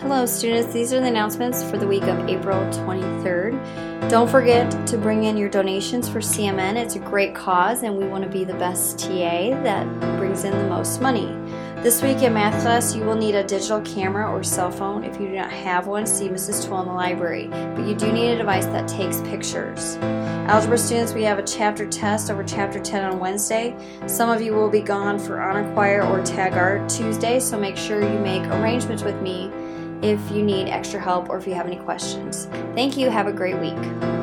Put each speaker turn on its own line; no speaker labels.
Hello, students. These are the announcements for the week of April 23rd. Don't forget to bring in your donations for CMN. It's a great cause, and we want to be the best TA that brings in the most money. This week in math class, you will need a digital camera or cell phone. If you do not have one, see Mrs. Twill in the library. But you do need a device that takes pictures. Algebra students, we have a chapter test over chapter 10 on Wednesday. Some of you will be gone for honor choir or tag art Tuesday, so make sure you make arrangements with me if you need extra help or if you have any questions. Thank you. Have a great week.